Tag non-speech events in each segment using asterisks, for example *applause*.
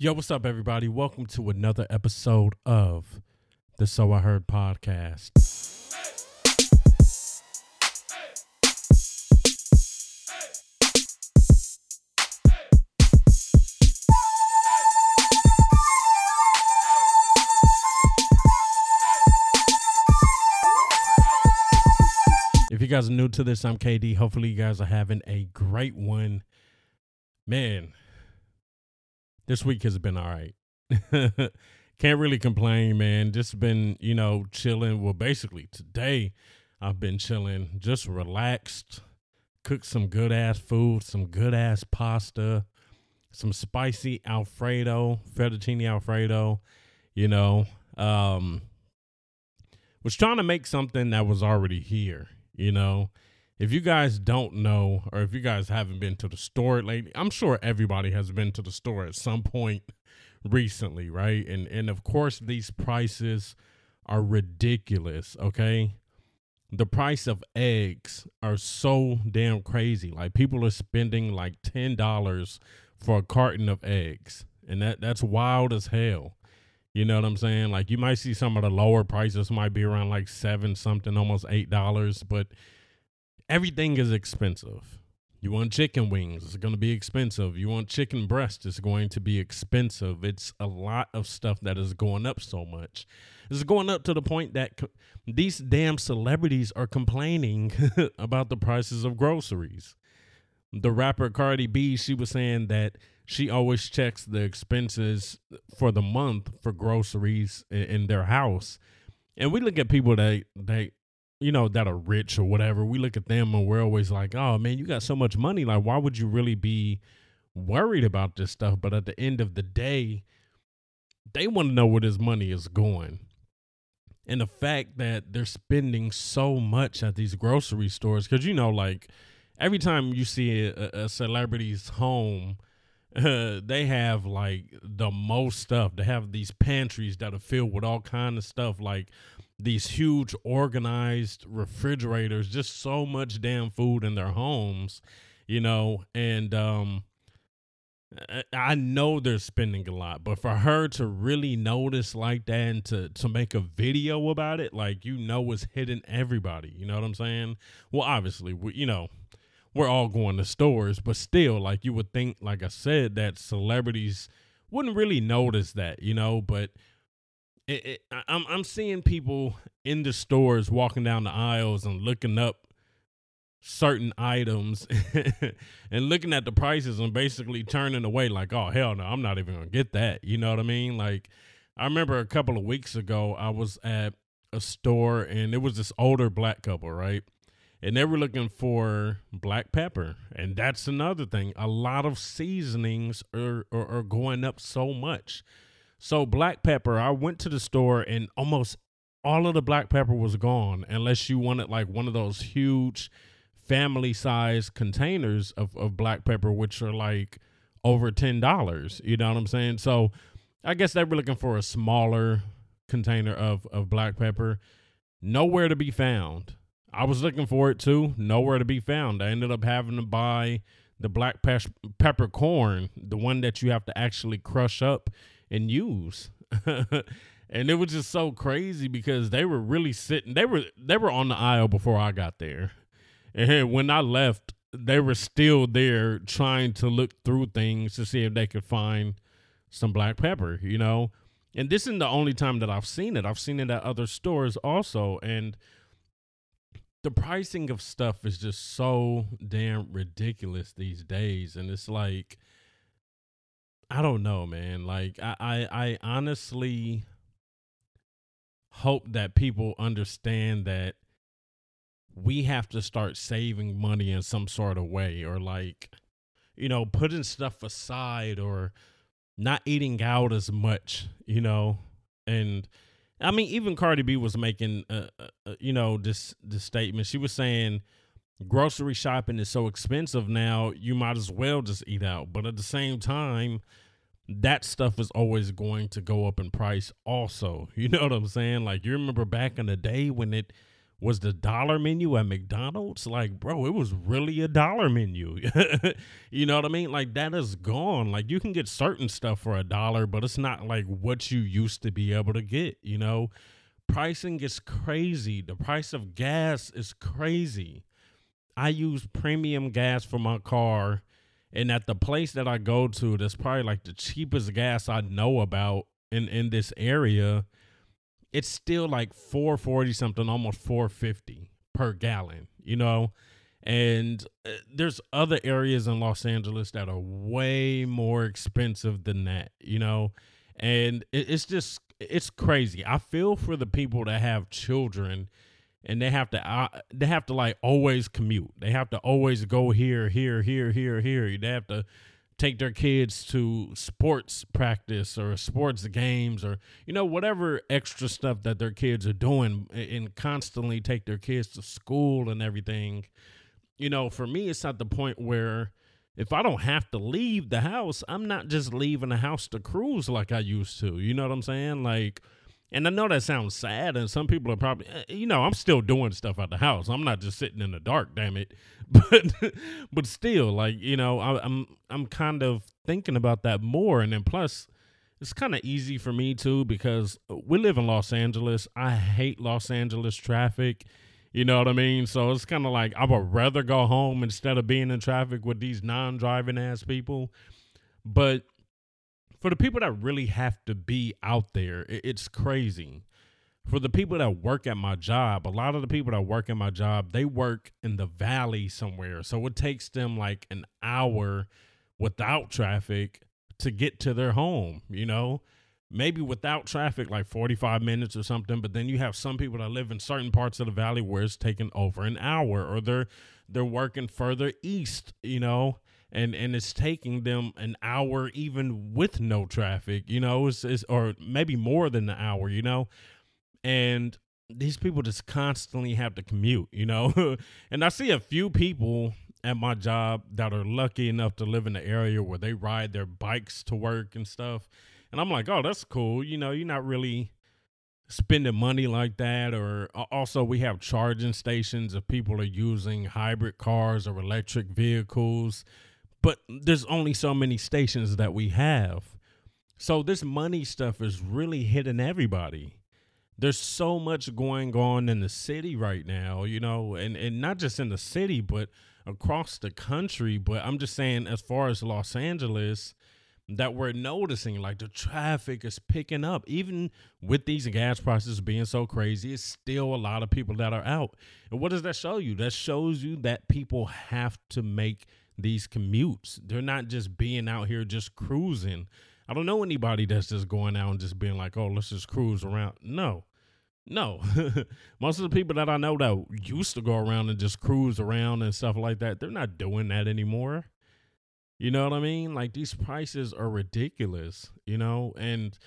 Yo, what's up, everybody? Welcome to another episode of the So I Heard podcast. If you guys are new to this, I'm KD. Hopefully, you guys are having a great one. Man, this week has been all right. *laughs* Can't really complain, man. Just been, you know, chilling. Well, basically, today I've been chilling, just relaxed, cooked some good ass food, some good ass pasta, some spicy Alfredo, fettuccine Alfredo, you know. Um, was trying to make something that was already here, you know if you guys don't know or if you guys haven't been to the store lately i'm sure everybody has been to the store at some point recently right? And and of course these prices are ridiculous okay? The price of eggs are so damn crazy. Like people are spending like $10 for a carton of eggs and that that's wild as hell. You know what i'm saying? Like you might see some of the lower prices might be around like seven something almost eight dollars but everything is expensive. You want chicken wings, it's going to be expensive. You want chicken breast, it's going to be expensive. It's a lot of stuff that is going up so much. It's going up to the point that co- these damn celebrities are complaining *laughs* about the prices of groceries. The rapper Cardi B, she was saying that she always checks the expenses for the month for groceries in, in their house. And we look at people that that you know, that are rich or whatever, we look at them and we're always like, oh man, you got so much money. Like, why would you really be worried about this stuff? But at the end of the day, they want to know where this money is going. And the fact that they're spending so much at these grocery stores, because you know, like every time you see a, a celebrity's home, uh, *laughs* they have like the most stuff. They have these pantries that are filled with all kind of stuff, like these huge organized refrigerators, just so much damn food in their homes, you know, and um I know they're spending a lot, but for her to really notice like that and to to make a video about it, like you know, it's hitting everybody. You know what I'm saying? Well, obviously, we, you know, we're all going to stores, but still, like you would think, like I said, that celebrities wouldn't really notice that, you know. But it, I'm I'm seeing people in the stores walking down the aisles and looking up certain items *laughs* and looking at the prices and basically turning away like oh hell no i'm not even gonna get that. You know what i mean? Like i remember a couple of weeks ago i was at a store and it was this older black couple right? And they were looking for black pepper. And that's another thing. A lot of seasonings are, are, are going up so much so black pepper, I went to the store and almost all of the black pepper was gone unless you wanted like one of those huge family size containers of, of black pepper, which are like over ten dollars. You know what I'm saying? So I guess they were looking for a smaller container of, of black pepper. Nowhere to be found. I was looking for it too. Nowhere to be found. I ended up having to buy the black pe- peppercorn, the one that you have to actually crush up and use. *laughs* and it was just so crazy because they were really sitting they were they were on the aisle before I got there. And *laughs* when I left, they were still there trying to look through things to see if they could find some black pepper, you know. And this isn't the only time that I've seen it. I've seen it at other stores also. And the pricing of stuff is just so damn ridiculous these days. And it's like I don't know, man. Like I, I, I honestly hope that people understand that we have to start saving money in some sort of way or like you know putting stuff aside or not eating out as much you know and i mean even cardi b was making uh, uh, you know this this statement she was saying grocery shopping is so expensive now, you might as well just eat out. But at the same time, that stuff is always going to go up in price also. *laughs* You know what I'm saying? Like you remember back in the day when it was the dollar menu at McDonald's. Like, bro, it was really a dollar menu. *laughs* you know what I mean? Like that is gone. Like you can get certain stuff for a dollar, but it's not like what you used to be able to get, you know? Pricing is crazy. The price of gas is crazy. I use premium gas for my car, and at the place that I go to, that's probably like the cheapest gas I know about in in this area it's still like 440 something, almost 450 per gallon, you know? And uh, there's other areas in Los Angeles that are way more expensive than that, you know? And it's just, it's crazy. I feel for the people that have children and they have to uh, they have to like always commute. They have to always go here, here, here, here, here. They have to take their kids to sports practice or sports games or you know whatever extra stuff that their kids are doing and constantly take their kids to school and everything you know for me it's at the point where if i don't have to leave the house i'm not just leaving the house to cruise like i used to you know what i'm saying like and I know that sounds sad, and some people are probably, eh, you know, I'm still doing stuff at the house. I'm not just sitting in the dark, damn it. *laughs* But, but still, like you know, I, I'm I'm kind of thinking about that more, and then plus, it's kind of easy for me too because we live in Los Angeles. I hate Los Angeles traffic. You know what I mean? So it's kind of like I would rather go home instead of being in traffic with these non-driving ass people. But for the people that really have to be out there, it's crazy. For the people that work at my job, a lot of the people that work at my job, they work in the valley somewhere. So it takes them like an hour without traffic to get to their home, you know? Maybe without traffic, like 45 minutes or something, but then you have some people that live in certain parts of the valley where it's taking over an hour or they're they're working further east, you know? And and it's taking them an hour even with no traffic you know it's, it's or maybe more than an hour you know? And these people just constantly have to commute you know? *laughs* And i see a few people at my job that are lucky enough to live in the area where they ride their bikes to work and stuff. And i'm like oh that's cool. You know you're not really spending money like that. Or also we have charging stations if people are using hybrid cars or electric vehicles but there's only so many stations that we have. So this money stuff is really hitting everybody. There's so much going on in the city right now, you know, and, and not just in the city, but across the country. But I'm just saying, as far as Los Angeles, that we're noticing like the traffic is picking up even with these gas prices being so crazy it's still a lot of people that are out and what does that show you that shows you that people have to make these commutes. They're not just being out here just cruising. I don't know anybody that's just going out and just being like, oh, let's just cruise around. No, no. *laughs* Most of the people that I know that used to go around and just cruise around and stuff like that, they're not doing that anymore. You know what I mean? Like these prices are ridiculous, you know? And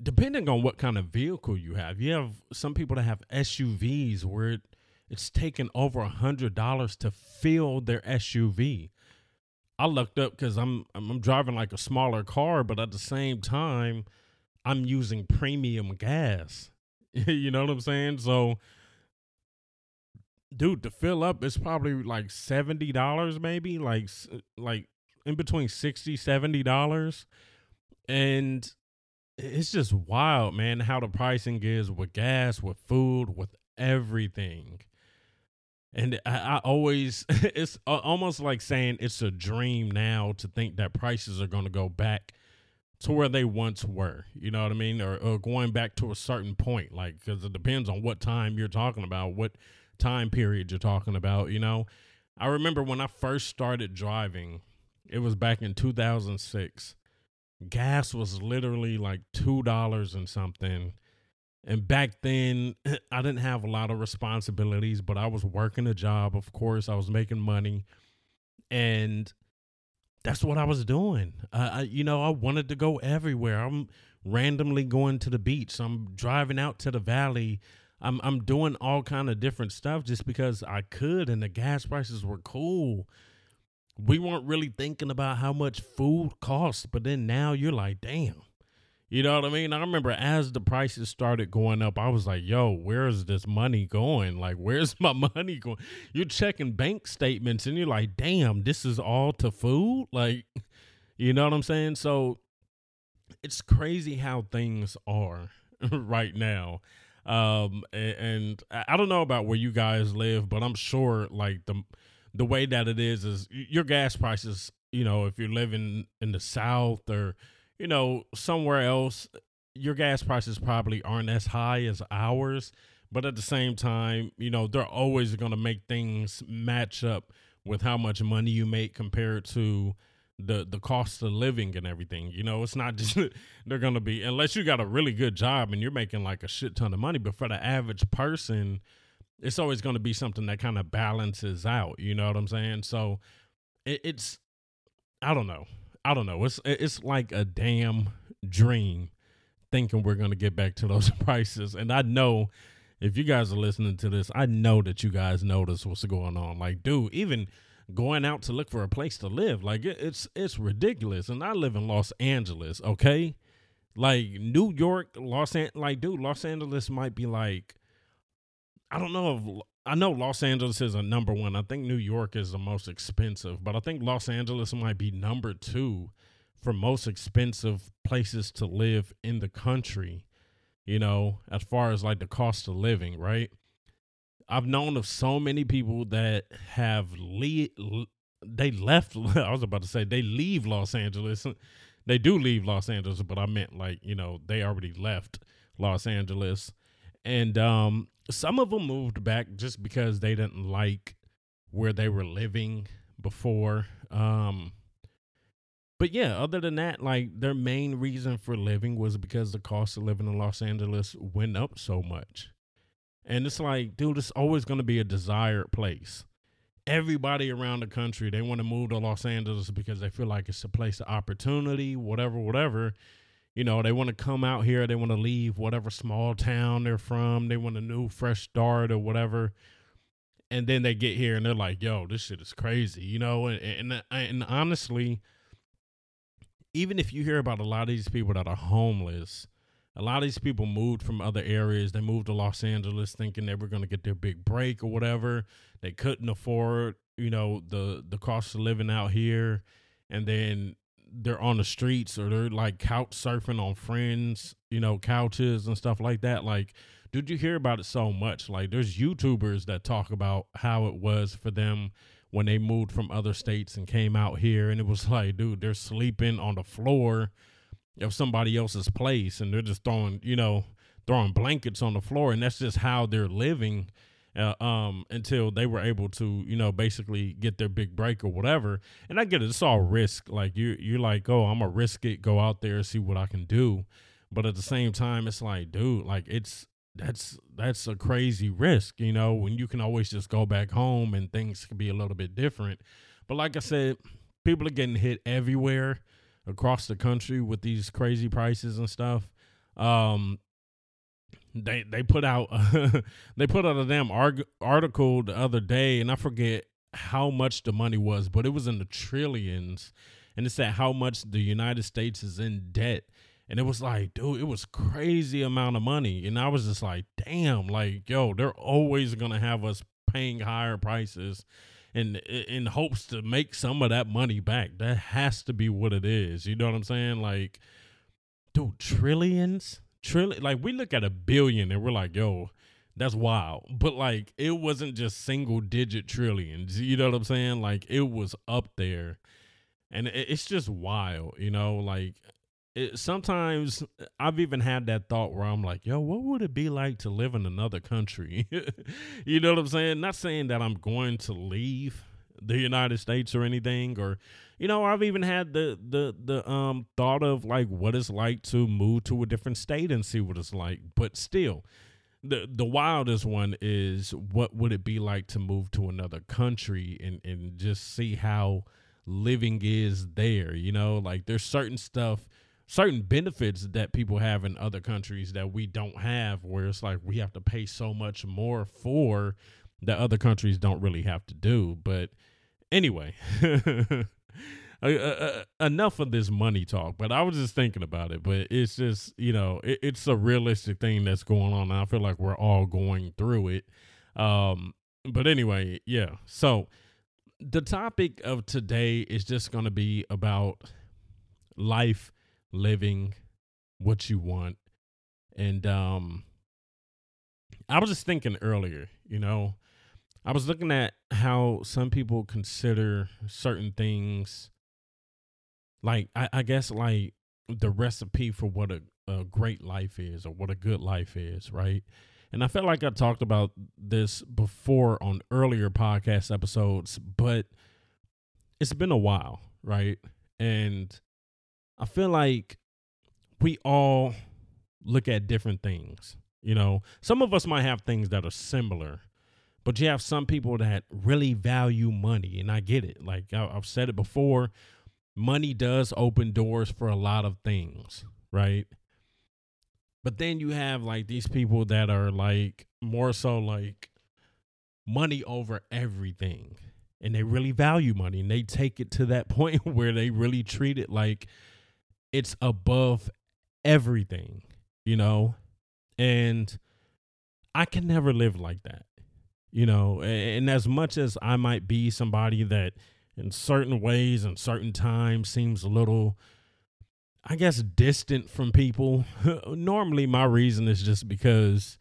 depending on what kind of vehicle you have, you have some people that have SUVs where it, it's taken over a hundred dollars to fill their SUV. I looked up because I'm I'm driving like a smaller car, but at the same time, I'm using premium gas. *laughs* you know what I'm saying? So, dude, to fill up, it's probably like seventy dollars, maybe like like in between 60 70 dollars, and it's just wild, man. How the pricing is with gas, with food, with everything. And I, I always, *laughs* it's uh, almost like saying it's a dream now to think that prices are going to go back to where they once were. You know what I mean? Or, or going back to a certain point, like, because it depends on what time you're talking about, what time period you're talking about, you know? I remember when I first started driving, it was back in 2006. Gas was literally like $2 and something and back then, *clears throat* I didn't have a lot of responsibilities, but I was working a job. Of course, I was making money, and that's what I was doing. Uh, I, you know, I wanted to go everywhere. I'm randomly going to the beach. I'm driving out to the valley. I'm I'm doing all kind of different stuff just because I could, and the gas prices were cool. We weren't really thinking about how much food costs, but then now you're like, damn You know what I mean? I remember as the prices started going up, I was like, yo, where's this money going? Like, where's *laughs* my money going? You're checking bank statements and you're like, damn, this is all to food? Like, *laughs* you know what I'm saying? So it's crazy how things are *laughs* right now. Um, and, and I don't know about where you guys live, but I'm sure like the the way that it is is your gas prices. You know, if you're living in the South or you know somewhere else, your gas prices probably aren't as high as ours. But at the same time, you know, they're always going to make things match up with how much money you make compared to the the cost of living and everything. You know, it's not just *laughs* they're gonna be unless you got a really good job and you're making like a shit ton of money. But for the average person, it's always gonna be something that kind of balances out. You know what I'm saying? So it, it's I don't know. I don't know. It's it's like a damn dream thinking we're gonna get back to those *laughs* prices. And I know if you guys are listening to this, I know that you guys notice what's going on. Like, dude, even going out to look for a place to live. Like it, it's it's ridiculous. And I live in Los Angeles, okay? Like New York, Los An- like dude, Los Angeles might be like I don't know if I know Los Angeles is a number one. I think New York is the most expensive, but I think Los Angeles might be number two for most expensive places to live in the country. You know, as far as like the cost of living, right? I've known of so many people that have le- they left. *laughs* I was about to say they leave Los Angeles. They do leave Los Angeles, but I meant like you know they already left Los Angeles, and um, some of them moved back just because they didn't like where they were living before. Um, but yeah, other than that, like their main reason for living was because the cost of living in Los Angeles went up so much. And it's like, dude, it's always going to be a desired place. Everybody around the country, they want to move to Los Angeles because they feel like it's a place of opportunity, whatever, whatever. You know, they want to come out here, they want to leave whatever small town they're from, they want a new fresh start or whatever. And then they get here and they're like, yo, this shit is crazy, you know? And, and, and uh, honestly, even if you hear about a lot of these people that are homeless, a lot of these people moved from other areas. They moved to Los Angeles thinking they were going to get their big break or whatever. They couldn't afford, you know, the the cost of living out here, and then they're on the streets or they're like couch surfing on friends, you know, couches and stuff like that. Like, did you hear about it so much? Like, there's YouTubers that talk about how it was for them when they moved from other states and came out here, and it was *laughs* like, dude, they're sleeping on the floor of somebody else's place and they're just throwing, you know, throwing blankets on the floor and that's just how they're living uh, um, until they were able to, you know, basically get their big break or whatever. And I get it; it's all risk. Like you, you're like, oh, I'm gonna risk it, go out there, and see what I can do. But at the same time, it's like, dude, like it's that's that's a crazy risk, you know, when you can always just go back home and things can be a little bit different. But like I said, people are getting hit everywhere across the country with these crazy prices and stuff. Um, they they put out *laughs* they put out a damn arg- article the other day, and I forget how much the money was, but it was in the trillions, and it said how much the United States is in debt. And it was like, dude, it was crazy amount of money. And I was just like, damn, like, yo, they're always gonna have us paying higher prices in in hopes to make some of that money back. That has to be what it is. You know what I'm saying? Like, dude, trillions, trillion. Like we look at a billion and we're like, yo, that's wild. But like, it wasn't just single digit trillions. You know what I'm saying? Like, it was up there, and it's just wild. You know, like it, sometimes I've even had that thought where I'm like, yo, what would it be like to live in another country? *laughs* you know what I'm saying? Not saying that I'm going to leave the United States or anything, or you know, I've even had the the the um thought of like what it's like to move to a different state and see what it's like. But still, the the wildest one is what would it be like to move to another country and and just see how living is there. You know, like there's certain stuff certain benefits that people have in other countries that we don't have where it's like we have to pay so much more for that other countries don't really have to do but anyway *laughs* uh, uh, enough of this money talk. But I was just thinking about it. But it's just you know it, it's a realistic thing that's going on. I feel like we're all going through it. Um, but anyway, yeah. So the topic of today is just going to be about life, living what you want, and um, I was just thinking earlier, you know, I was looking at how some people consider certain things like I, I guess like the recipe for what a, a great life is or what a good life is, right? And I felt like I talked about this before on earlier podcast episodes, but it's been a while, right? And I feel like we all look at different things. You know, some of us might have things that are similar, but you have some people that really value money, and I get it. Like I, have said it before, money does open doors for a lot of things, right? But then you have like these people that are like more so like money over everything. And they really value money and they take it to that *laughs* point where they really treat it like it's above everything, you know? And I can never live like that you know and as much as i might be somebody that in certain ways and certain times seems a little i guess distant from people *laughs* normally my reason is just because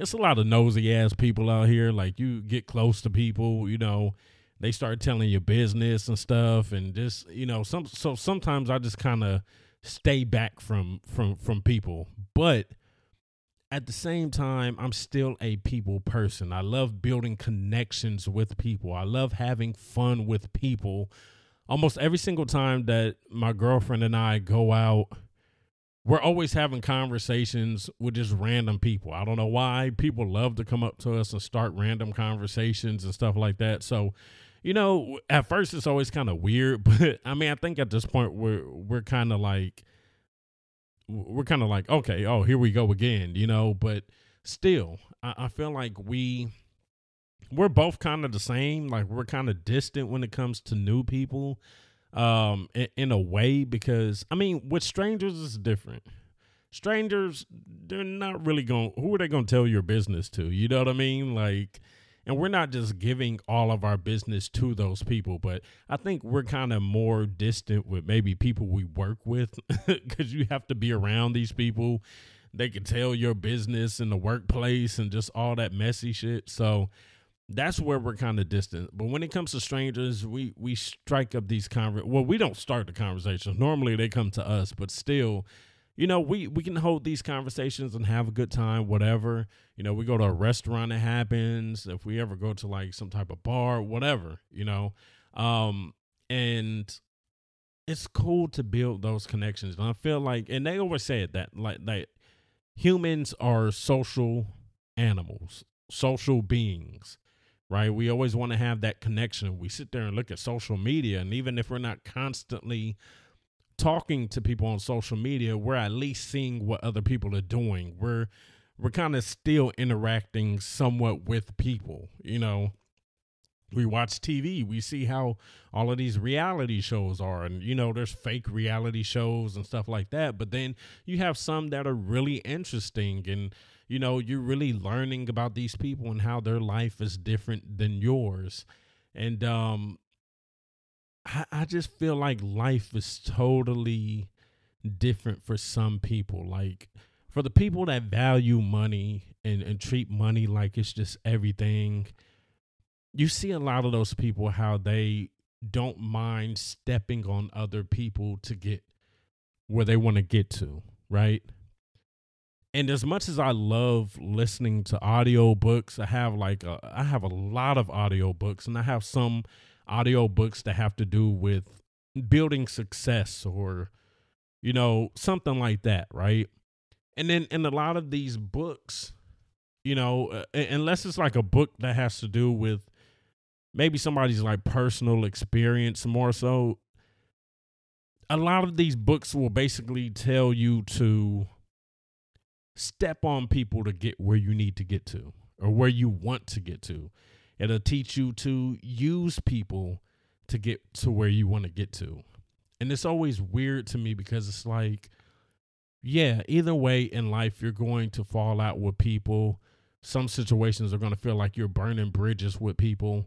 it's a lot of nosy ass people out here. Like you get close to people you know they start telling you business and stuff and just you know some so sometimes i just kind of stay back from from from people. But at the same time, I'm still a people person. I love building connections with people. I love having fun with people. Almost every single time that my girlfriend and I go out, we're always having conversations with just random people. I don't know why people love to come up to us and start random conversations and stuff like that. So, you know, at first it's always kind of weird, *laughs* but I mean, I think at this point we're we're kind of like we're kind of like, okay, oh, here we go again, you know. But still, I, I feel like we we're both kind of the same. Like we're kind of distant when it comes to new people, um, in, in a way. Because I mean, with strangers, it's different. Strangers, they're not really going. Who are they going to tell your business to? You know what I mean? Like and we're not just giving all of our business to those people but i think we're kind of more distant with maybe people we work with *laughs* because you have to be around these people. They can tell your business in the workplace and just all that messy shit. So that's where we're kind of distant. But when it comes to strangers we we strike up these conver well we don't start the conversations. Normally they come to us but still you know, we we can hold these conversations and have a good time, whatever. You know, we go to a restaurant, it happens. If we ever go to like some type of bar, whatever, you know, um, and it's cool to build those connections. And I feel like, and they always say it that like that humans are social animals, social beings right? We always want to have that connection. We sit there and look at social media, and even if we're not constantly talking to people on social media, we're at least seeing what other people are doing. We're we're kind of still interacting somewhat with people, you know. We watch TV, we see how all of these reality shows are and you know there's fake reality shows and stuff like that, but then you have some that are really interesting and you know, you're really learning about these people and how their life is different than yours. And um I, I just feel like life is totally different for some people. Like for the people that value money and, and treat money like it's just everything, you see a lot of those people how they don't mind stepping on other people to get where they want to get to, right? And as much as I love listening to audio books, I have like a, I have a lot of audio books and I have some audio books that have to do with building success or you know something like that right? And then in a lot of these books you know uh, unless it's like a book that has to do with maybe somebody's like personal experience more so a lot of these books will basically tell you to step on people to get where you need to get to or where you want to get to It'll teach you to use people to get to where you want to get to. And it's always weird to me because it's like, yeah, either way in life, you're going to fall out with people. Some situations are going to feel like you're burning bridges with people.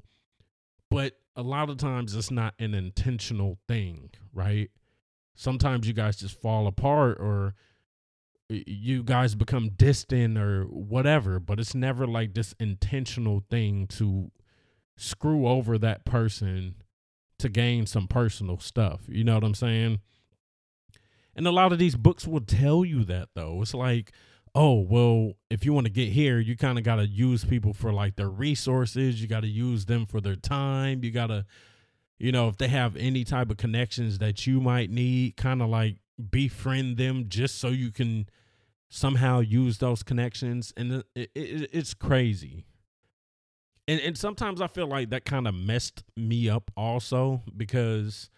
But a lot of times it's not an intentional thing, right? Sometimes you guys just fall apart or you guys become distant or whatever, but it's never like this intentional thing to screw over that person to gain some personal stuff. You know what I'm saying? And a lot of these books will tell you that though. It's like, oh, well, if you want to get here, you kind of got to use people for like their resources. You got to use them for their time. You got to, you know, if they have any type of connections that you might need, kind of like befriend them just so you can somehow use those connections. And it, it, it's crazy and and sometimes I feel like that kind of messed me up also because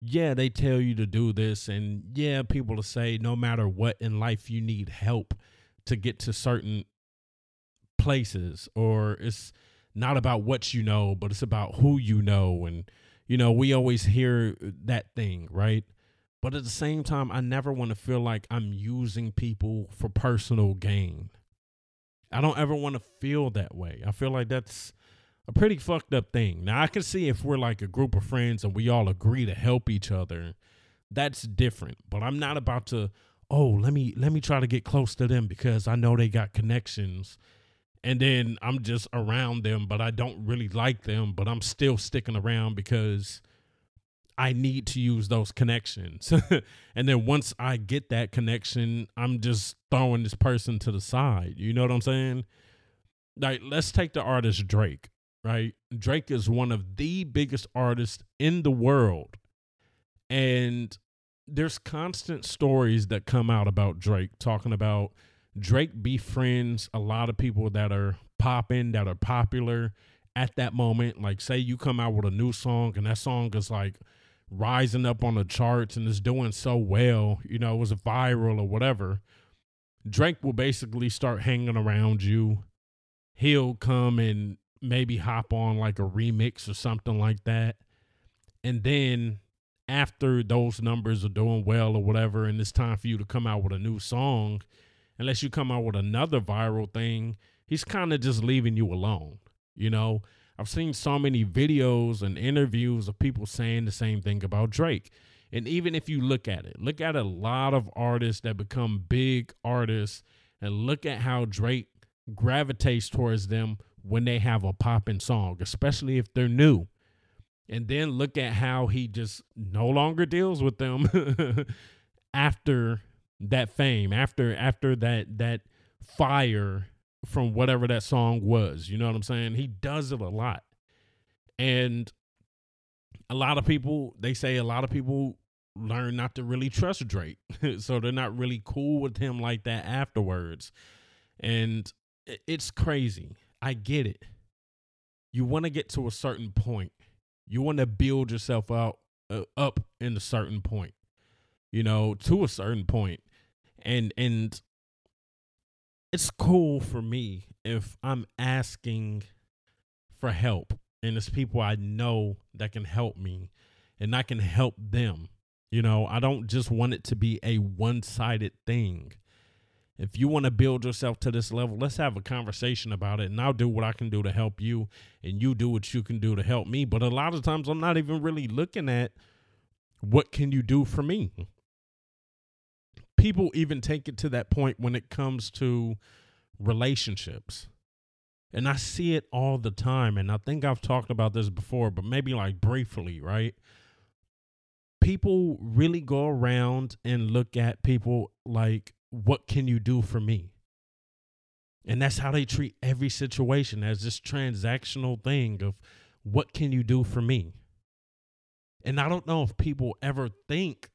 yeah, they tell you to do this and yeah, people will say no matter what in life you need help to get to certain places or it's not about what you know, but it's about who you know and you know, we always hear that thing, right? But at the same time, I never want to feel like I'm using people for personal gain. I don't ever want to feel that way. I feel like that's a pretty fucked up thing. Now I can see if we're like a group of friends and we all agree to help each other, that's different. But I'm not about to, oh, let me let me try to get close to them because I know they got connections. And then I'm just around them, but I don't really like them, but I'm still sticking around because I need to use those connections. *laughs* and then once I get that connection, I'm just throwing this person to the side. You know what I'm saying? Like, let's take the artist Drake, right? Drake is one of the biggest artists in the world. And there's constant stories that come out about Drake talking about Drake befriends a lot of people that are popping, that are popular at that moment. Like, say you come out with a new song and that song is like rising up on the charts and is doing so well, you know, it was viral or whatever, Drake will basically start hanging around you. He'll come and maybe hop on like a remix or something like that. And then after those numbers are doing well or whatever, and it's time for you to come out with a new song, unless you come out with another viral thing, he's kind of just leaving you alone, you know? I've seen so many videos and interviews of people saying the same thing about Drake. And even if you look at it, look at a lot of artists that become big artists and look at how Drake gravitates towards them when they have a popping song, especially if they're new. And then look at how he just no longer deals with them *laughs* after that fame, after after that that fire from whatever that song was. You know what I'm saying? He does it a lot. And a lot of people, they say a lot of people learn not to really trust Drake. *laughs* so they're not really cool with him like that afterwards. And it's crazy. I get it. You want to get to a certain point. You want to build yourself out uh, up in a certain point. You know, to a certain point. And and it's cool for me if I'm asking for help and it's people I know that can help me and I can help them. You know, I don't just want it to be a one sided thing. If you want to build yourself to this level, let's have a conversation about it and I'll do what I can do to help you and you do what you can do to help me. But a lot of times I'm not even really looking at what can you do for me? People even take it to that point when it comes to relationships. And I see it all the time. And I think I've talked about this before, but maybe like briefly, right? People really go around and look at people like, what can you do for me? And that's how they treat every situation as this transactional thing of what can you do for me? And I don't know if people ever think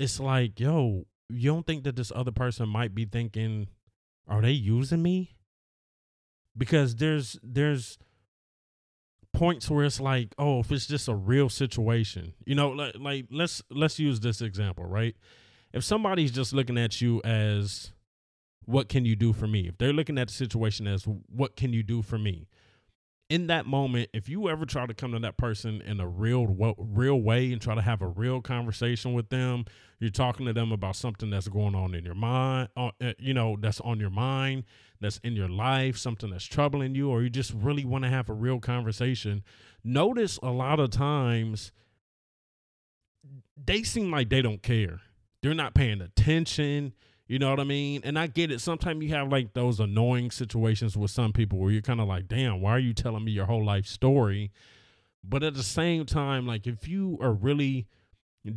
it's like, yo, you don't think that this other person might be thinking, are they using me? Because there's there's points where it's like, oh, if it's just a real situation, you know, like, like let's let's use this example, right? If somebody's just looking at you as what can you do for me? If they're looking at the situation as what can you do for me? In that moment, if you ever try to come to that person in a real real way and try to have a real conversation with them, you're talking to them about something that's going on in your mind, uh, uh, you know, that's on your mind, that's in your life, something that's troubling you, or you just really want to have a real conversation. Notice a lot of times they seem like they don't care. They're not paying attention you know what I mean? And I get it. Sometimes you have like those annoying situations with some people where you're kind of like, damn, why are you telling me your whole life story? But at the same time, like if you are really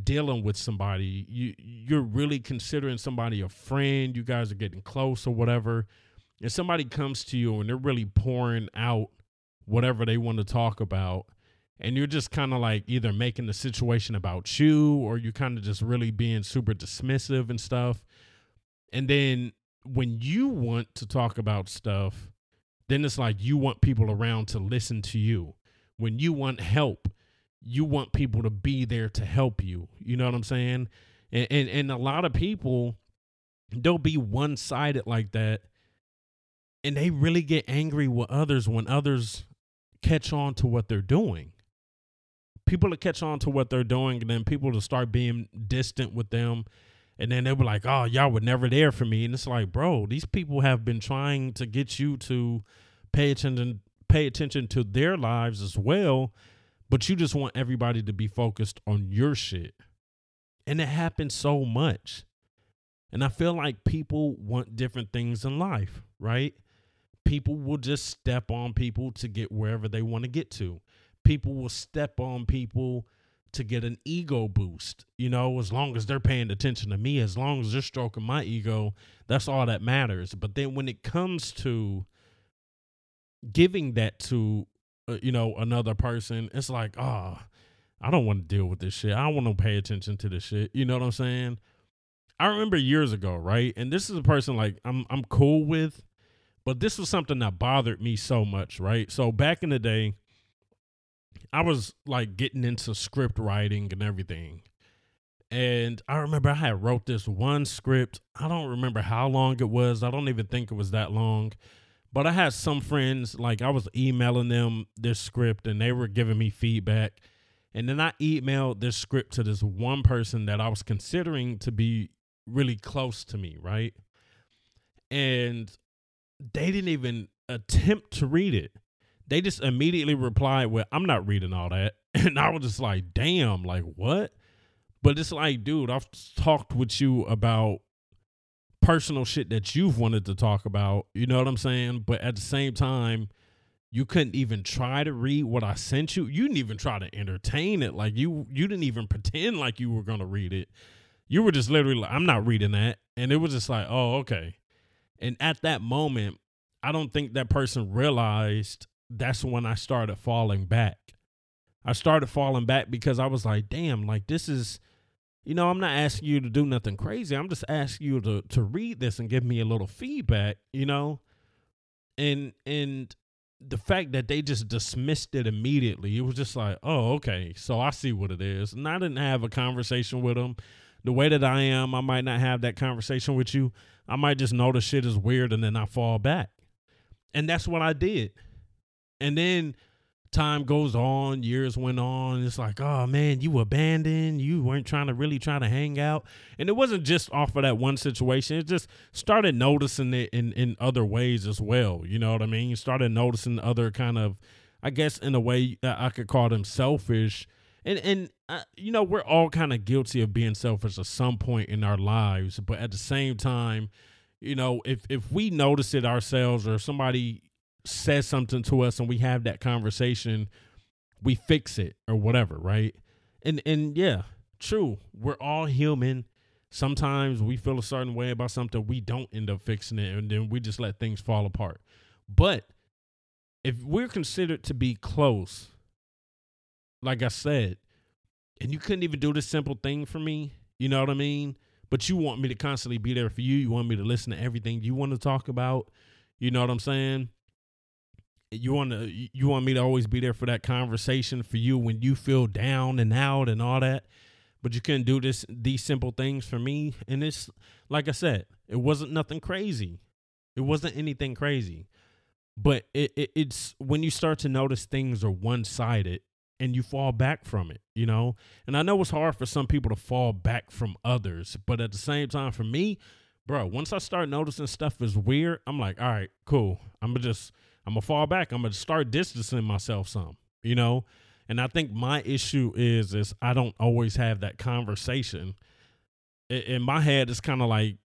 dealing with somebody, you you're really considering somebody a friend, you guys are getting close or whatever, and somebody comes to you and they're really pouring out whatever they want to talk about, and you're just kind of like either making the situation about you or you're kind of just really being super dismissive and stuff and then when you want to talk about stuff, then it's like you want people around to listen to you. When you want help, you want people to be there to help you. You know what I'm saying? And and, and a lot of people they'll be one sided like that. And they really get angry with others when others catch on to what they're doing. People to catch on to what they're doing, and then people to start being distant with them and then they were like, "Oh, y'all were never there for me." And it's like, bro, these people have been trying to get you to pay attention, pay attention to their lives as well, but you just want everybody to be focused on your shit. And it happens so much. And I feel like people want different things in life, right? People will just step on people to get wherever they want to get to. People will step on people to get an ego boost. You know, as long as they're paying attention to me, as long as they're stroking my ego, that's all that matters. But then when it comes to giving that to, uh, you know, another person, it's like, oh, I don't want to deal with this shit. I don't want to pay attention to this shit. You know what I'm saying? I remember years ago, right? And this is a person like I'm I'm cool with, but this was something that bothered me so much, right? So back in the day, I was like getting into script writing and everything. And I remember I had wrote this one script. I don't remember how long it was. I don't even think it was that long. But I had some friends, like I was emailing them this script and they were giving me feedback. And then I emailed this script to this one person that I was considering to be really close to me, right? And they didn't even attempt to read it they just immediately replied, Well, I'm not reading all that. *laughs* And I was just like, Damn, like what? But it's like, dude, I've talked with you about personal shit that you've wanted to talk about. You know what I'm saying? But at the same time, you couldn't even try to read what I sent you. You didn't even try to entertain it. Like you you didn't even pretend like you were gonna read it. You were just literally like, I'm not reading that. And it was just like, oh, okay. And at that moment, I don't think that person realized that's when I started falling back. I started falling back because I was like, damn, like this is, you know, I'm not asking you to do nothing crazy. I'm just asking you to to read this and give me a little feedback, you know? And and the fact that they just dismissed it immediately, it was just like, oh, okay, so I see what it is. And I didn't have a conversation with them. The way that I am, I might not have that conversation with you. I might just know the shit is weird and then I fall back. And that's what I did. And then time goes on, years went on. It's like, oh man, you abandoned. You weren't trying to really try to hang out. And it wasn't just off of that one situation. It just started noticing it in, in other ways as well. You know what I mean? You started noticing other kind of, I guess, in a way that I could call them selfish. And, and uh, you know, we're all kind of guilty of being selfish at some point in our lives. But at the same time, you know, if, if we notice it ourselves or somebody says something to us and we have that conversation, we fix it or whatever, right? And and yeah, true. We're all human. Sometimes we feel a certain way about something, we don't end up fixing it, and then we just let things fall apart. But if we're considered to be close, like I said, and you couldn't even do this simple thing for me, you know what I mean? But you want me to constantly be there for you. You want me to listen to everything you want to talk about. You know what I'm saying? You want to you want me to always be there for that conversation for you when you feel down and out and all that but you couldn't do this these simple things for me and it's like i said it wasn't nothing crazy it wasn't anything crazy but it, it, it's when you start to notice things are one sided and you fall back from it, you know? And I know it's hard for some people to fall back from others, but at the same time, for me, bro, once I start noticing stuff is weird, I'm like, all right, cool. I'm gonna just, I'm gonna fall back. I'm gonna start distancing myself some, you know? And I think my issue is, is I don't always have that conversation. In my head, it's kind of like,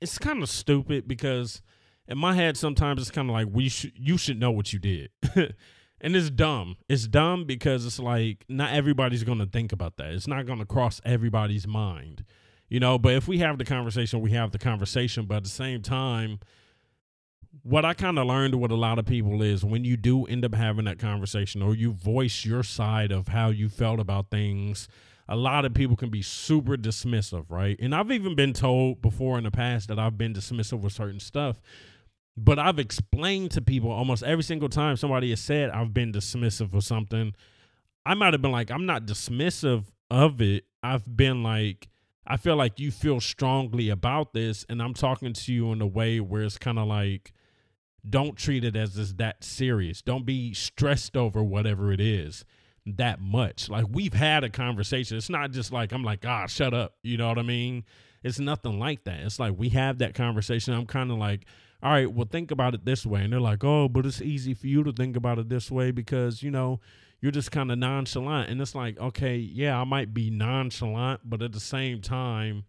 it's kind of stupid because in my head sometimes it's kind of like we you should know what you did *laughs* and it's dumb it's dumb because it's like not everybody's going to think about that it's not going to cross everybody's mind you know but if we have the conversation we have the conversation but at the same time what i kind of learned with a lot of people is when you do end up having that conversation or you voice your side of how you felt about things a lot of people can be super dismissive, right? And I've even been told before in the past that I've been dismissive with certain stuff. But I've explained to people almost every single time somebody has said I've been dismissive of something. I might have been like, I'm not dismissive of it. I've been like, I feel like you feel strongly about this, and I'm talking to you in a way where it's kind of like, don't treat it as it's that serious. Don't be stressed over whatever it is that much. Like we've had a conversation. It's not just like I'm like, ah, shut up. You know what I mean? It's nothing like that. It's like we have that conversation. I'm kind of like, all right, well, think about it this way. And they're like, oh, but it's easy for you to think about it this way because, you know, you're just kind of nonchalant. And it's like, okay, yeah, I might be nonchalant, but at the same time,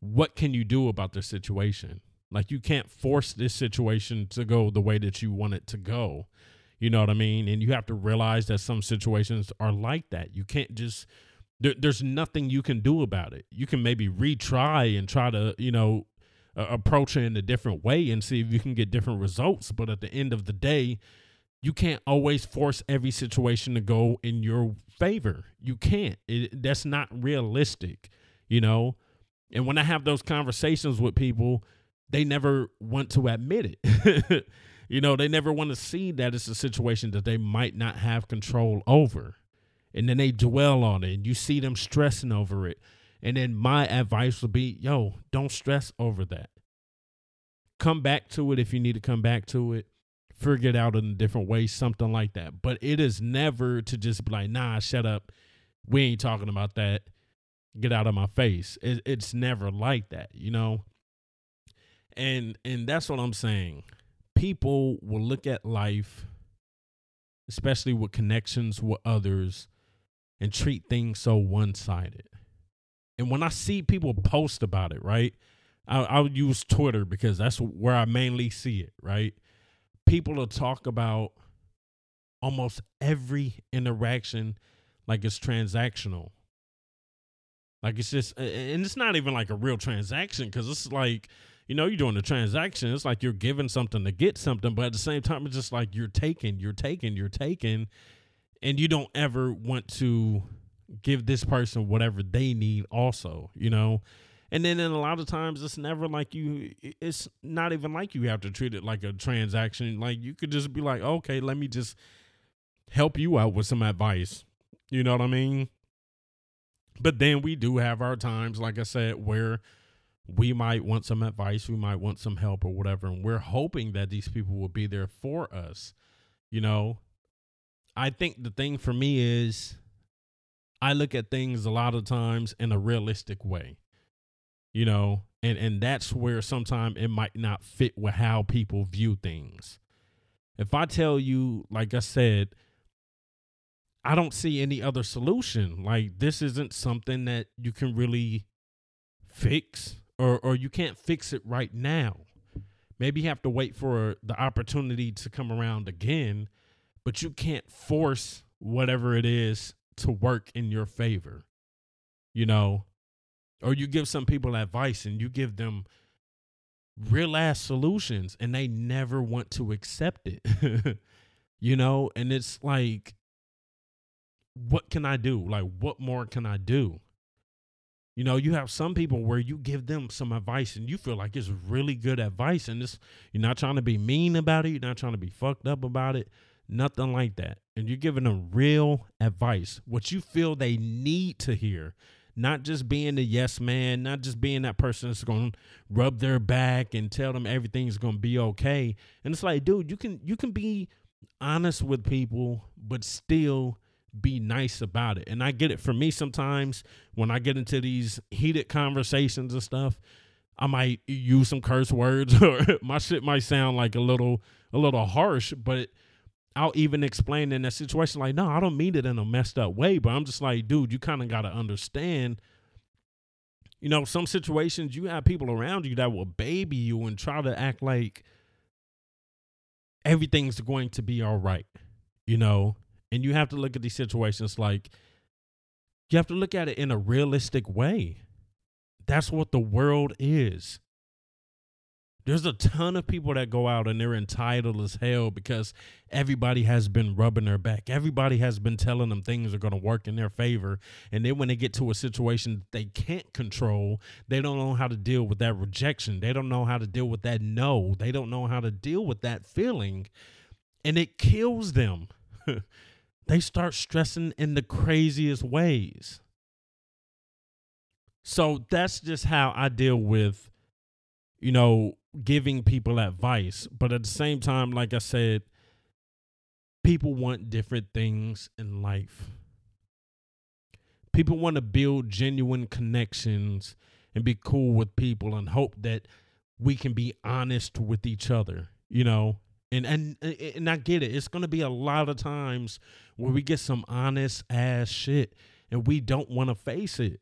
what can you do about this situation? Like, you can't force this situation to go the way that you want it to go. You know what I mean? And you have to realize that some situations are like that. You can't just there, there's nothing you can do about it. You can maybe retry and try to, you know, uh, approach it in a different way and see if you can get different results, but at the end of the day, you can't always force every situation to go in your favor. You can't. It, that's not realistic, you know? And when I have those conversations with people, they never want to admit it. *laughs* You know, they never want to see that it's a situation that they might not have control over. And then they dwell on it and you see them stressing over it. And then my advice would be, yo, don't stress over that. Come back to it if you need to come back to it. Figure it out in a different way, something like that. But it is never to just be like, nah, shut up. We ain't talking about that. Get out of my face. It, it's never like that, you know? And and that's what I'm saying people will look at life, especially with connections with others, and treat things so one sided. And when I see people post about it, right, I'll, I'll, use Twitter because that's where I mainly see it, right? People will talk about almost every interaction like it's transactional. Like it's just, and it's not even like a real transaction because it's like, you know, you're doing a transaction. It's like you're giving something to get something, but at the same time, it's just like you're taking, you're taking, you're taking, and you don't ever want to give this person whatever they need, also, you know. And then, in a lot of times, it's never like you. It's not even like you have to treat it like a transaction. Like you could just be like, okay, let me just help you out with some advice. You know what I mean? But then we do have our times, like I said, where we might want some advice, we might want some help or whatever. And we're hoping that these people will be there for us. You know, I think the thing for me is I look at things a lot of times in a realistic way. You know, and and that's where sometimes it might not fit with how people view things. If I tell you, like I said, I don't see any other solution. Like this isn't something that you can really fix or or you can't fix it right now. Maybe you have to wait for the opportunity to come around again, but you can't force whatever it is to work in your favor. You know, or you give some people advice and you give them real ass solutions and they never want to accept it. *laughs* you know, and it's like what can I do? Like what more can I do? You know, you have some people where you give them some advice and you feel like it's really good advice and this you're not trying to be mean about it, you're not trying to be fucked up about it, nothing like that. And you're giving them real advice, what you feel they need to hear, not just being the yes man, not just being that person that's going to rub their back and tell them everything's going to be okay. And it's like, dude, you can you can be honest with people but still be nice about it. And I get it for me sometimes when I get into these heated conversations and stuff, I might use some curse words *laughs* or my shit might sound like a little a little harsh, but I'll even explain in that situation like, no, I don't mean it in a messed up way, but I'm just like, dude, you kind of got to understand. You know, some situations you have people around you that will baby you and try to act like everything's going to be all right, you know, and you have to look at these situations like you have to look at it in a realistic way. That's what the world is. There's a ton of people that go out and they're entitled as hell because everybody has been rubbing their back. Everybody has been telling them things are going to work in their favor. And then when they get to a situation they can't control, they don't know how to deal with that rejection. They don't know how to deal with that no. They don't know how to deal with that feeling. And it kills them. *laughs* they start stressing in the craziest ways. So that's just how I deal with, you know, giving people advice. But at the same time, like I said, people want different things in life. People want to build genuine connections and be cool with people and hope that we can be honest with each other, you know? And and and I get it. It's to be a lot of times where we get some honest ass shit and we don't want to face it.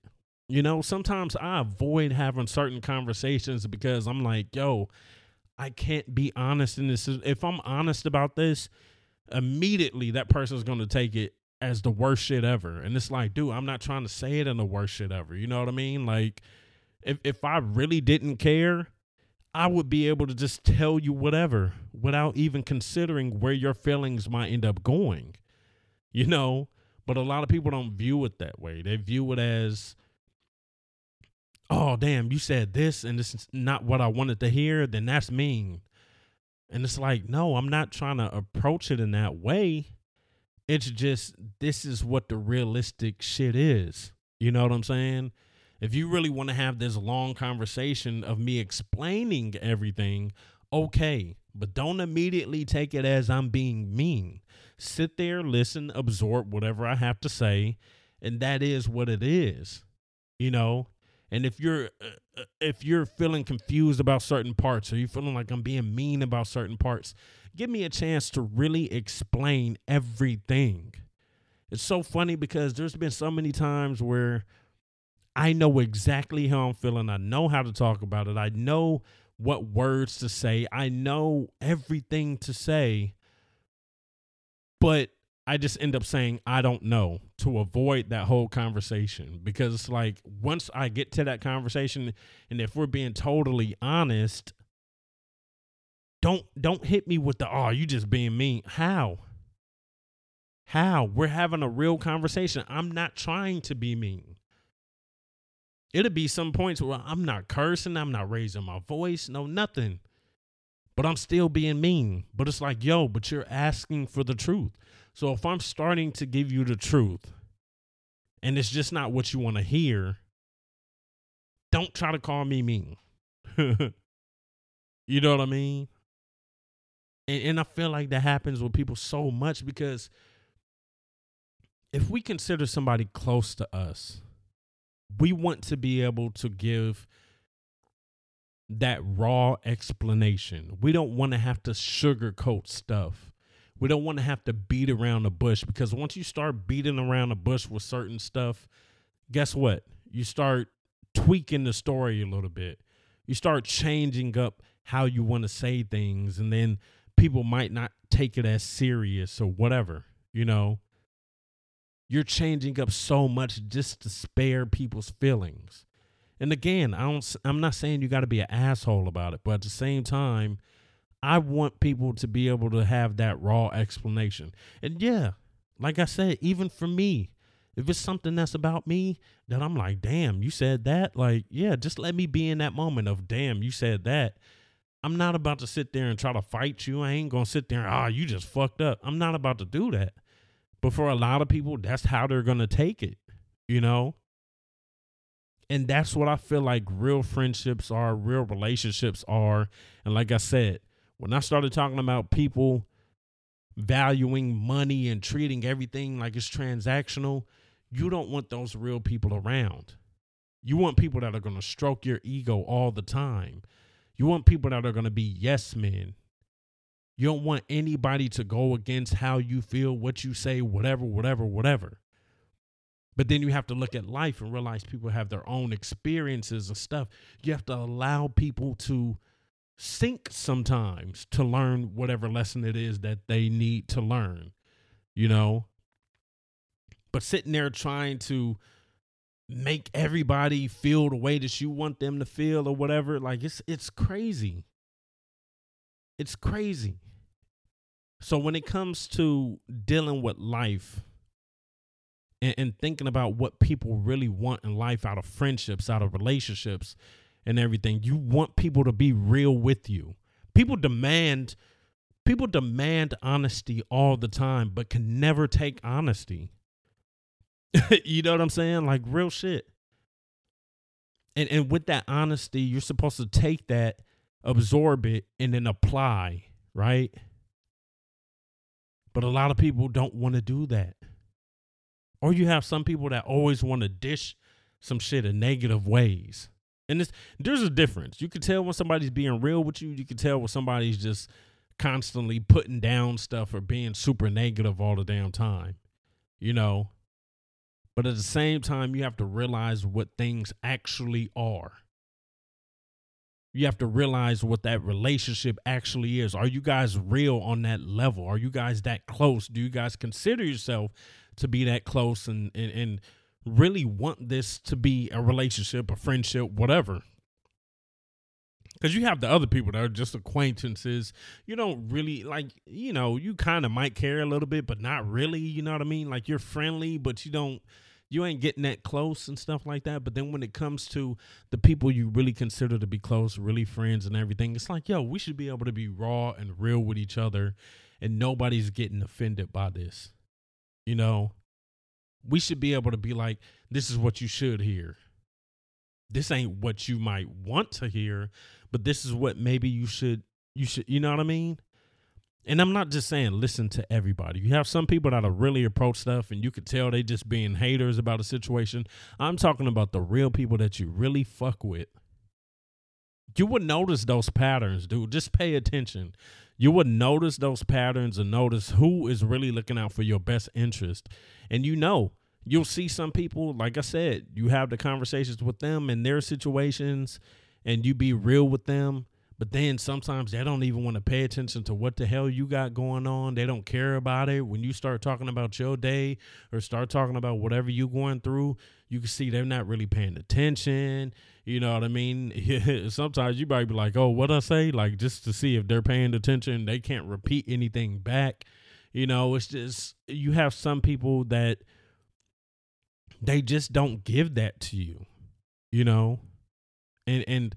You know, sometimes I avoid having certain conversations because I'm like, yo, I can't be honest in this. If I'm honest about this, immediately that person's going to take it as the worst shit ever. And it's like, dude, I'm not trying to say it in the worst shit ever. You know what I mean? Like, if, if I really didn't care, I would be able to just tell you whatever without even considering where your feelings might end up going. You know? But a lot of people don't view it that way. They view it as, oh damn you said this and this is not what i wanted to hear then that's mean and it's like no i'm not trying to approach it in that way it's just this is what the realistic shit is you know what i'm saying if you really want to have this long conversation of me explaining everything okay but don't immediately take it as i'm being mean sit there listen absorb whatever i have to say and that is what it is you know and if you're uh, uh, if you're feeling confused about certain parts or you're feeling like I'm being mean about certain parts, give me a chance to really explain everything. It's so funny because there's been so many times where I know exactly how I'm feeling. I know how to talk about it. I know what words to say. I know everything to say. But I just end up saying I don't know to avoid that whole conversation because it's like once I get to that conversation and if we're being totally honest don't don't hit me with the oh you just being mean how how we're having a real conversation I'm not trying to be mean it'll be some points where I'm not cursing I'm not raising my voice no nothing but I'm still being mean but it's like yo but you're asking for the truth so if I'm starting to give you the truth and it's just not what you want to hear, don't try to call me mean. *laughs* you know what I mean? And, and I feel like that happens with people so much because if we consider somebody close to us, we want to be able to give that raw explanation. We don't want to have to sugarcoat stuff we don't want to have to beat around the bush because once you start beating around the bush with certain stuff, guess what? You start tweaking the story a little bit. You start changing up how you want to say things, and then people might not take it as serious or whatever, you know. You're changing up so much just to spare people's feelings. And again, I don't I'm not saying you got to be an asshole about it, but at the same time, I want people to be able to have that raw explanation. And yeah, like I said, even for me, if it's something that's about me that I'm like, damn, you said that, like, yeah, just let me be in that moment of, damn, you said that. I'm not about to sit there and try to fight you. I ain't gonna sit there, ah, oh, you just fucked up. I'm not about to do that. But for a lot of people, that's how they're gonna take it, you know? And that's what I feel like real friendships are, real relationships are. And like I said, when I started talking about people valuing money and treating everything like it's transactional, you don't want those real people around. You want people that are going to stroke your ego all the time. You want people that are going to be yes men. You don't want anybody to go against how you feel, what you say, whatever, whatever, whatever. But then you have to look at life and realize people have their own experiences and stuff. You have to allow people to sink sometimes to learn whatever lesson it is that they need to learn, you know? But sitting there trying to make everybody feel the way that you want them to feel or whatever, like it's it's crazy. It's crazy. So when it comes to dealing with life and, and thinking about what people really want in life out of friendships, out of relationships, and everything, you want people to be real with you. People demand people demand honesty all the time, but can never take honesty. *laughs* you know what I'm saying? Like real shit. And and with that honesty, you're supposed to take that, absorb it, and then apply, right? But a lot of people don't want to do that. Or you have some people that always want to dish some shit in negative ways. And it's, there's a difference. You can tell when somebody's being real with you. You can tell when somebody's just constantly putting down stuff or being super negative all the damn time. You know? But at the same time, you have to realize what things actually are. You have to realize what that relationship actually is. Are you guys real on that level? Are you guys that close? Do you guys consider yourself to be that close and, and, and really want this to be a relationship, a friendship, whatever. Because you have the other people that are just acquaintances. You don't really like, you know, you kind of might care a little bit, but not really. You know what I mean? Like you're friendly, but you don't, you ain't getting that close and stuff like that. But then when it comes to the people you really consider to be close, really friends and everything, it's like, yo, we should be able to be raw and real with each other, and nobody's getting offended by this. You know, we should be able to be like, this is what you should hear. This ain't what you might want to hear, but this is what maybe you should you should you know what I mean? And I'm not just saying listen to everybody. You have some people that are really approach stuff and you could tell they just being haters about a situation. I'm talking about the real people that you really fuck with. You would notice those patterns, dude. Just pay attention you would notice those patterns and notice who is really looking out for your best interest. And you know, you'll see some people, like I said, you have the conversations with them and their situations and you be real with them. But then sometimes they don't even want to pay attention to what the hell you got going on. They don't care about it. When you start talking about your day or start talking about whatever you're going through, you can see they're not really paying attention. You know what I mean? *laughs* Sometimes you might be like, oh, what I say? Like just to see if they're paying attention. They can't repeat anything back. You know, it's just you have some people that they just don't give that to you. You know? And and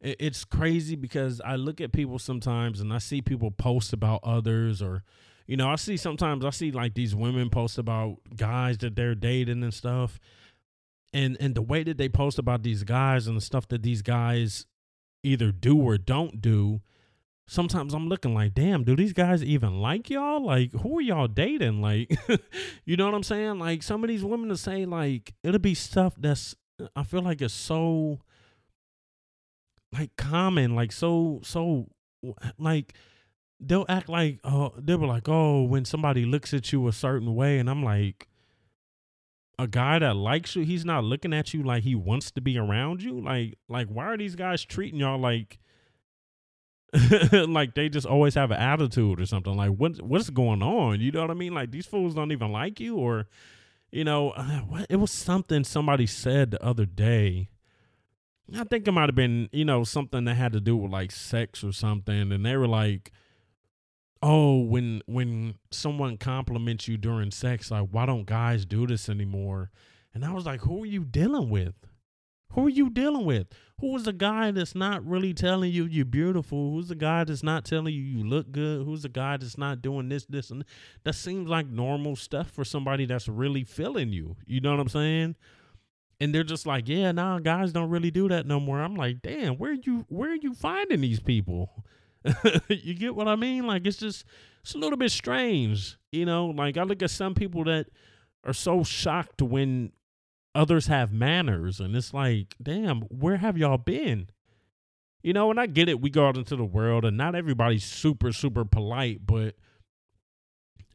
it's crazy because I look at people sometimes and I see people post about others or you know, I see sometimes I see like these women post about guys that they're dating and stuff. And and the way that they post about these guys and the stuff that these guys either do or don't do sometimes i'm looking like damn do these guys even like y'all? Like who are y'all dating? Like *laughs* you know what i'm saying? Like some of these women to say like it'll be stuff that's i feel like it's so like common like so so like they'll act like oh they were like oh when somebody looks at you a certain way and i'm like a guy that likes you, he's not looking at you like he wants to be around you. Like, like why are these guys treating y'all like *laughs* like they just always have an attitude or something? Like, what what's going on? You know what I mean? Like these fools don't even like you, or you know, uh, what it was something somebody said the other day. I think it might have been, you know, something that had to do with like sex or something, and they were like oh when when someone compliments you during sex like why don't guys do this anymore? And i was like who are you dealing with? Who are you dealing with? Who's the guy that's not really telling you you're beautiful? Who's the guy that's not telling you you look good? Who's the guy that's not doing this this and that seems like normal stuff for somebody that's really feeling you. You know what i'm saying and they're just like, yeah, nah, guys don't really do that no more. I'm like, damn, where you where are you finding these people? *laughs* you get what I mean? Like it's just it's a little bit strange, you know. Like I look at some people that are so shocked when others have manners, and it's like, damn, where have y'all been? You know, and I get it. We go out into the world, and not everybody's super super polite, but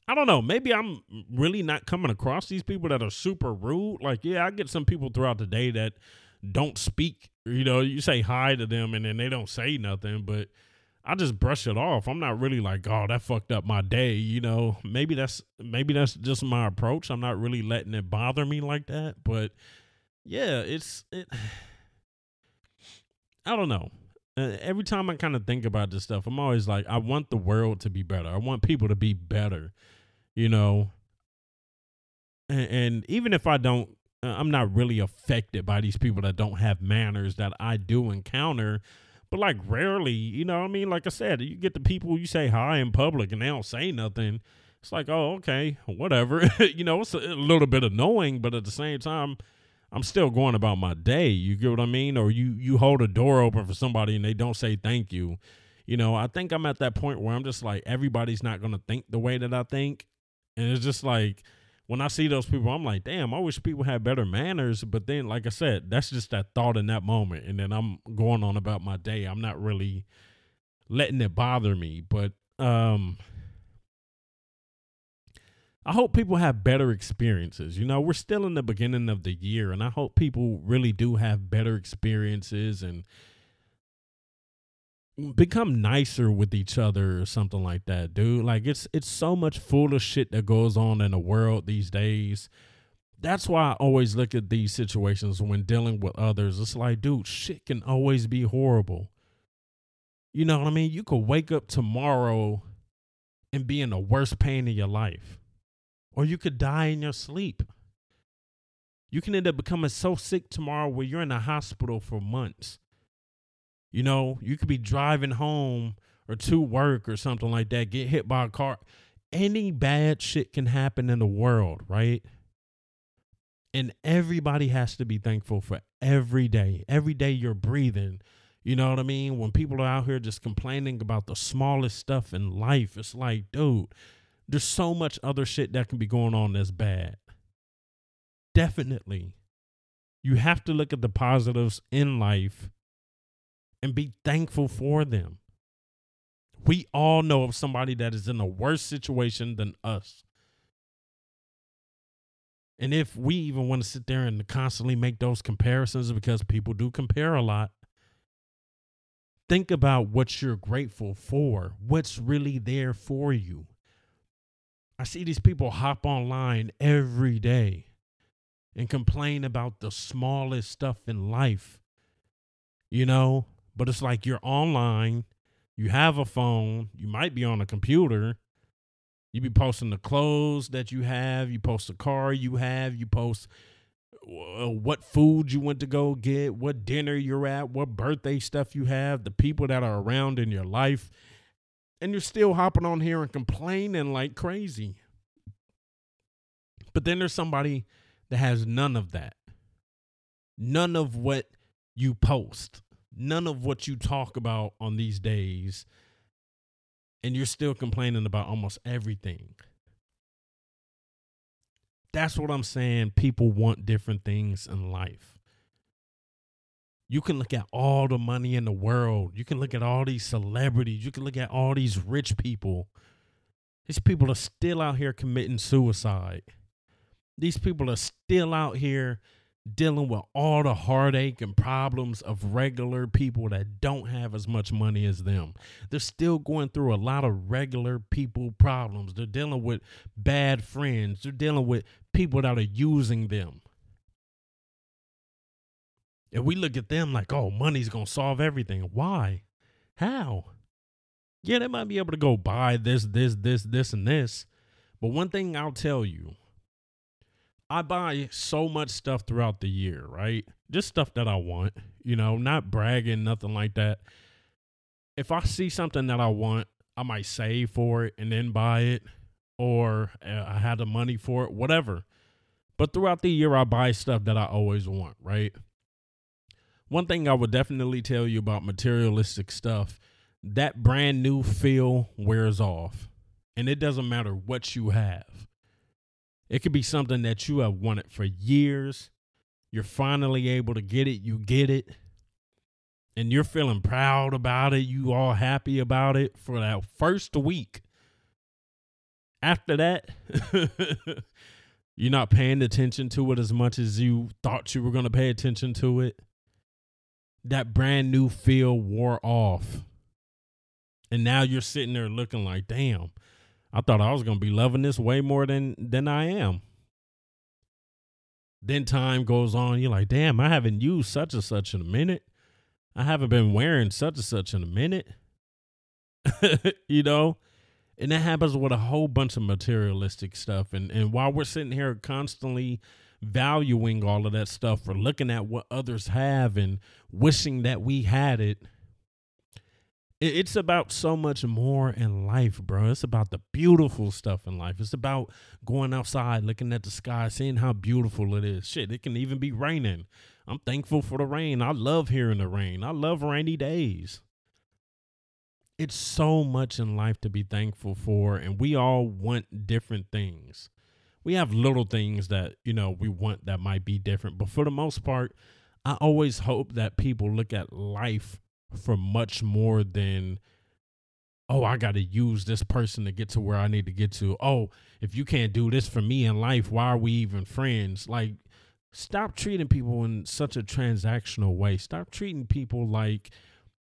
I don't know. Maybe I'm really not coming across these people that are super rude. Like, yeah, I get some people throughout the day that don't speak. You know, you say hi to them and then they don't say nothing, but I just brush it off. I'm not really like, oh, that fucked up my day. You know, maybe that's maybe that's just my approach. I'm not really letting it bother me like that. But yeah, it's it. *sighs* I don't know. Uh, every time I kind of think about this stuff, I'm always like, I want the world to be better. I want people to be better you know. And, even if I don't, uh, I'm not really affected by these people that don't have manners that I do encounter. But like rarely, you know, I mean, like I said, you get the people you say hi in public and they don't say nothing. It's like, oh, okay, whatever. *laughs* you know, it's a, a little bit annoying, but at the same time, I'm still going about my day. You get what I mean? Or you you hold a door open for somebody and they don't say thank you. You know, I think I'm at that point where I'm just like everybody's not going to think the way that I think. And it's just like when I see those people, I'm like, damn, I wish people had better manners. But then, like I said, that's just that thought in that moment. And then I'm going on about my day. I'm not really letting it bother me. But um I hope people have better experiences. You know, we're still in the beginning of the year, and I hope people really do have better experiences and become nicer with each other or something like that, dude. Like it's it's so much foolish shit that goes on in the world these days. That's why I always look at these situations when dealing with others. It's like, dude, shit can always be horrible. You know what I mean? You could wake up tomorrow and be in the worst pain of your life. Or you could die in your sleep. You can end up becoming so sick tomorrow where you're in the hospital for months you know, you could be driving home or to work or something like that, get hit by a car. Any bad shit can happen in the world, right? And everybody has to be thankful for every day. Every day you're breathing. You know what I mean? When people are out here just complaining about the smallest stuff in life, it's like, dude, there's so much other shit that can be going on that's bad. Definitely. You have to look at the positives in life and be thankful for them. We all know of somebody that is in a worse situation than us. And if we even want to sit there and constantly make those comparisons because people do compare a lot, think about what you're grateful for, what's really there for you. I see these people hop online every day and complain about the smallest stuff in life. You know, but it's like you're online, you have a phone, you might be on a computer. You be posting the clothes that you have, you post the car you have, you post uh, what food you went to go get, what dinner you're at, what birthday stuff you have, the people that are around in your life. And you're still hopping on here and complaining like crazy. But then there's somebody that has none of that. None of what you post none of what you talk about on these days and you're still complaining about almost everything. That's what I'm saying. People want different things in life. You can look at all the money in the world. You can look at all these celebrities. You can look at all these rich people. These people are still out here committing suicide. These people are still out here dealing with all the heartache and problems of regular people that don't have as much money as them. They're still going through a lot of regular people problems. They're dealing with bad friends. They're dealing with people that are using them. And we look at them like, oh, money's going to solve everything. Why? How? Yeah, they might be able to go buy this, this, this, this, and this. But one thing I'll tell you I buy so much stuff throughout the year, right? Just stuff that I want, you know, not bragging, nothing like that. If I see something that I want, I might save for it and then buy it, or uh, I have the money for it, whatever. But throughout the year, I buy stuff that I always want, right? One thing I would definitely tell you about materialistic stuff that brand new feel wears off. And it doesn't matter what you have. It could be something that you have wanted for years. You're finally able to get it, you get it. And you're feeling proud about it, you all happy about it for that first week. After that, *laughs* you're not paying attention to it as much as you thought you were going to pay attention to it. That brand new feel wore off. And now you're sitting there looking like, damn, I thought I was gonna be loving this way more than than I am. Then time goes on, you're like, damn, I haven't used such and such in a minute. I haven't been wearing such and such in a minute. *laughs* you know? And that happens with a whole bunch of materialistic stuff. And and while we're sitting here constantly valuing all of that stuff or looking at what others have and wishing that we had it, it's about so much more in life, bro. It's about the beautiful stuff in life. It's about going outside, looking at the sky, seeing how beautiful it is. Shit, it can even be raining. I'm thankful for the rain. I love hearing the rain. I love rainy days. It's so much in life to be thankful for, and we all want different things. We have little things that, you know, we want that might be different, but for the most part, I always hope that people look at life for much more than oh i got to use this person to get to where i need to get to. Oh if you can't do this for me in life why are we even friends? Like stop treating people in such a transactional way. Stop treating people like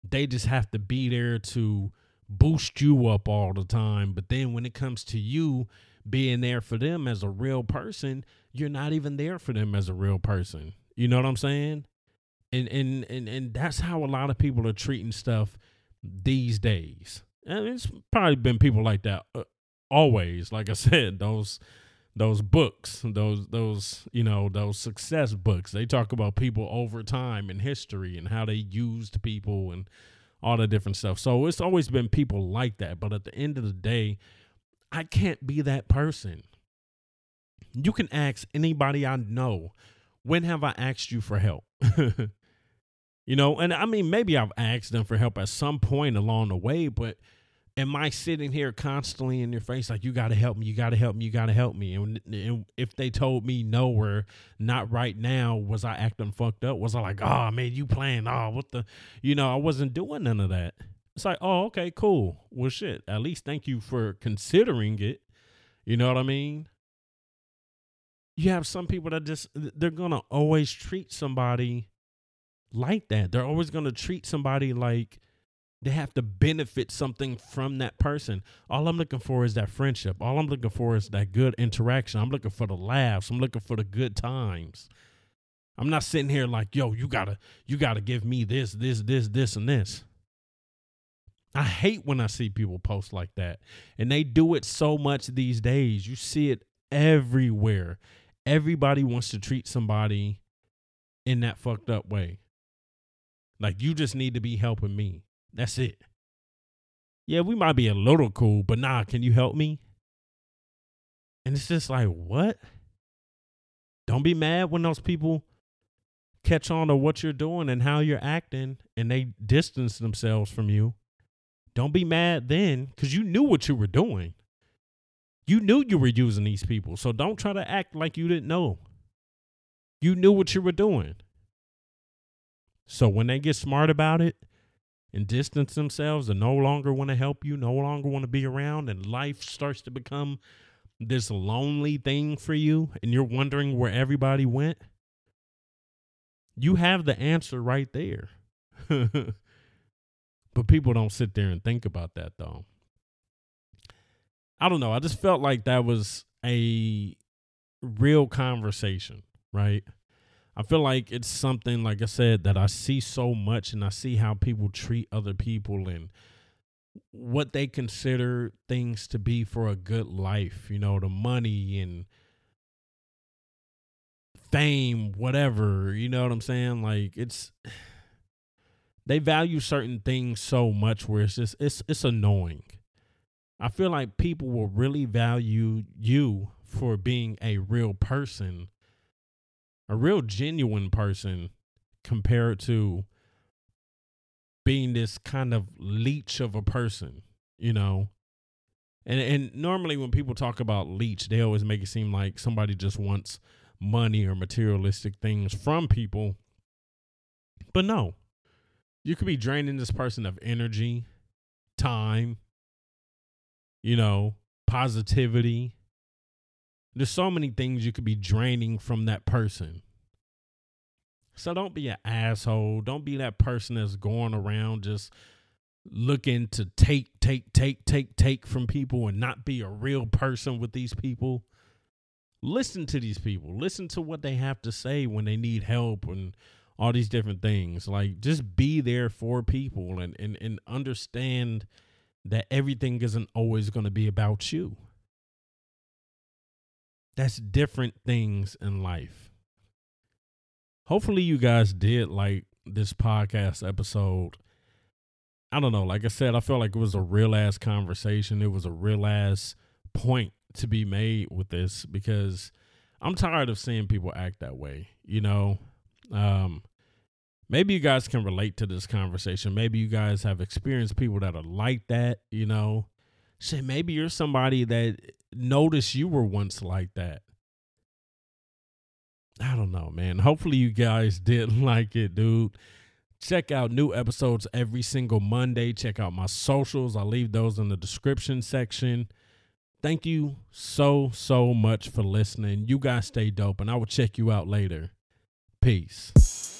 they just have to be there to boost you up all the time. But then when it comes to you being there for them as a real person you're not even there for them as a real person. You know what i'm saying and and and and that's how a lot of people are treating stuff these days. And it's probably been people like that uh, always. Like I *laughs* said, those those books, those those you know those success books. They talk about people over time in history and how they used people and all the different stuff. So it's always been people like that. But at the end of the day, I can't be that person. You can ask anybody I know, when have I asked you for help? *laughs* You know, and I mean, maybe I've asked them for help at some point along the way, but am I sitting here constantly in their face like, you got to help me, you got to help me, you got to help me? And, and, if they told me no or not right now, was I acting fucked up? Was I like, oh, man, you playing? Oh, what the? You know, I wasn't doing none of that. It's like, oh, okay, cool. Well, shit, at least thank you for considering it. You know what I mean? You have some people that just, they're to always treat somebody like that. They're always going to treat somebody like they have to benefit something from that person. All I'm looking for is that friendship. All I'm looking for is that good interaction. I'm looking for the laughs. I'm looking for the good times. I'm not sitting here like, yo, you gotta, you gotta give me this, this, this, this, and this. I hate when I see people post like that. And they do it so much these days. You see it everywhere. Everybody wants to treat somebody in that fucked up way. Like you just need to be helping me. That's it. Yeah, we might be a little cool, but nah, can you help me? And it's just like, what? Don't be mad when those people catch on to what you're doing and how you're acting and they distance themselves from you. Don't be mad then because you knew what you were doing. You knew you were using these people. So don't try to act like you didn't know. You knew what you were doing. So when they get smart about it and distance themselves and no longer want to help you, no longer want to be around, and life starts to become this lonely thing for you, and you're wondering where everybody went, you have the answer right there. *laughs* but people don't sit there and think about that though. I don't know. I just felt like that was a real conversation, right? I feel like it's something like I said that I see so much and I see how people treat other people and what they consider things to be for a good life, you know, the money and fame, whatever, you know what I'm saying? Like it's *sighs* they value certain things so much where it's just it's it's annoying. I feel like people will really value you for being a real person a real genuine person compared to being this kind of leech of a person, you know. And and normally when people talk about leech, they always make it seem like somebody just wants money or materialistic things from people. But no. You could be draining this person of energy, time, you know, positivity. There's so many things you could be draining from that person. So don't be an asshole. Don't be that person that's going around just looking to take, take, take, take, take from people and not be a real person with these people. Listen to these people. Listen to what they have to say when they need help and all these different things. Like just be there for people and and, and understand that everything isn't always going to be about you. That's different things in life. Hopefully, you guys did like this podcast episode. I don't know. Like I said, I felt like it was a real ass conversation. It was a real ass point to be made with this because I'm tired of seeing people act that way. You know, um, maybe you guys can relate to this conversation. Maybe you guys have experienced people that are like that, you know. Shit, maybe you're somebody that noticed you were once like that. I don't know, man. Hopefully you guys *laughs* did like it, dude. Check out new episodes every single Monday. Check out my socials. I'll leave those in the description section. Thank you so, so much for listening. You guys stay dope, and I will check you out later. Peace.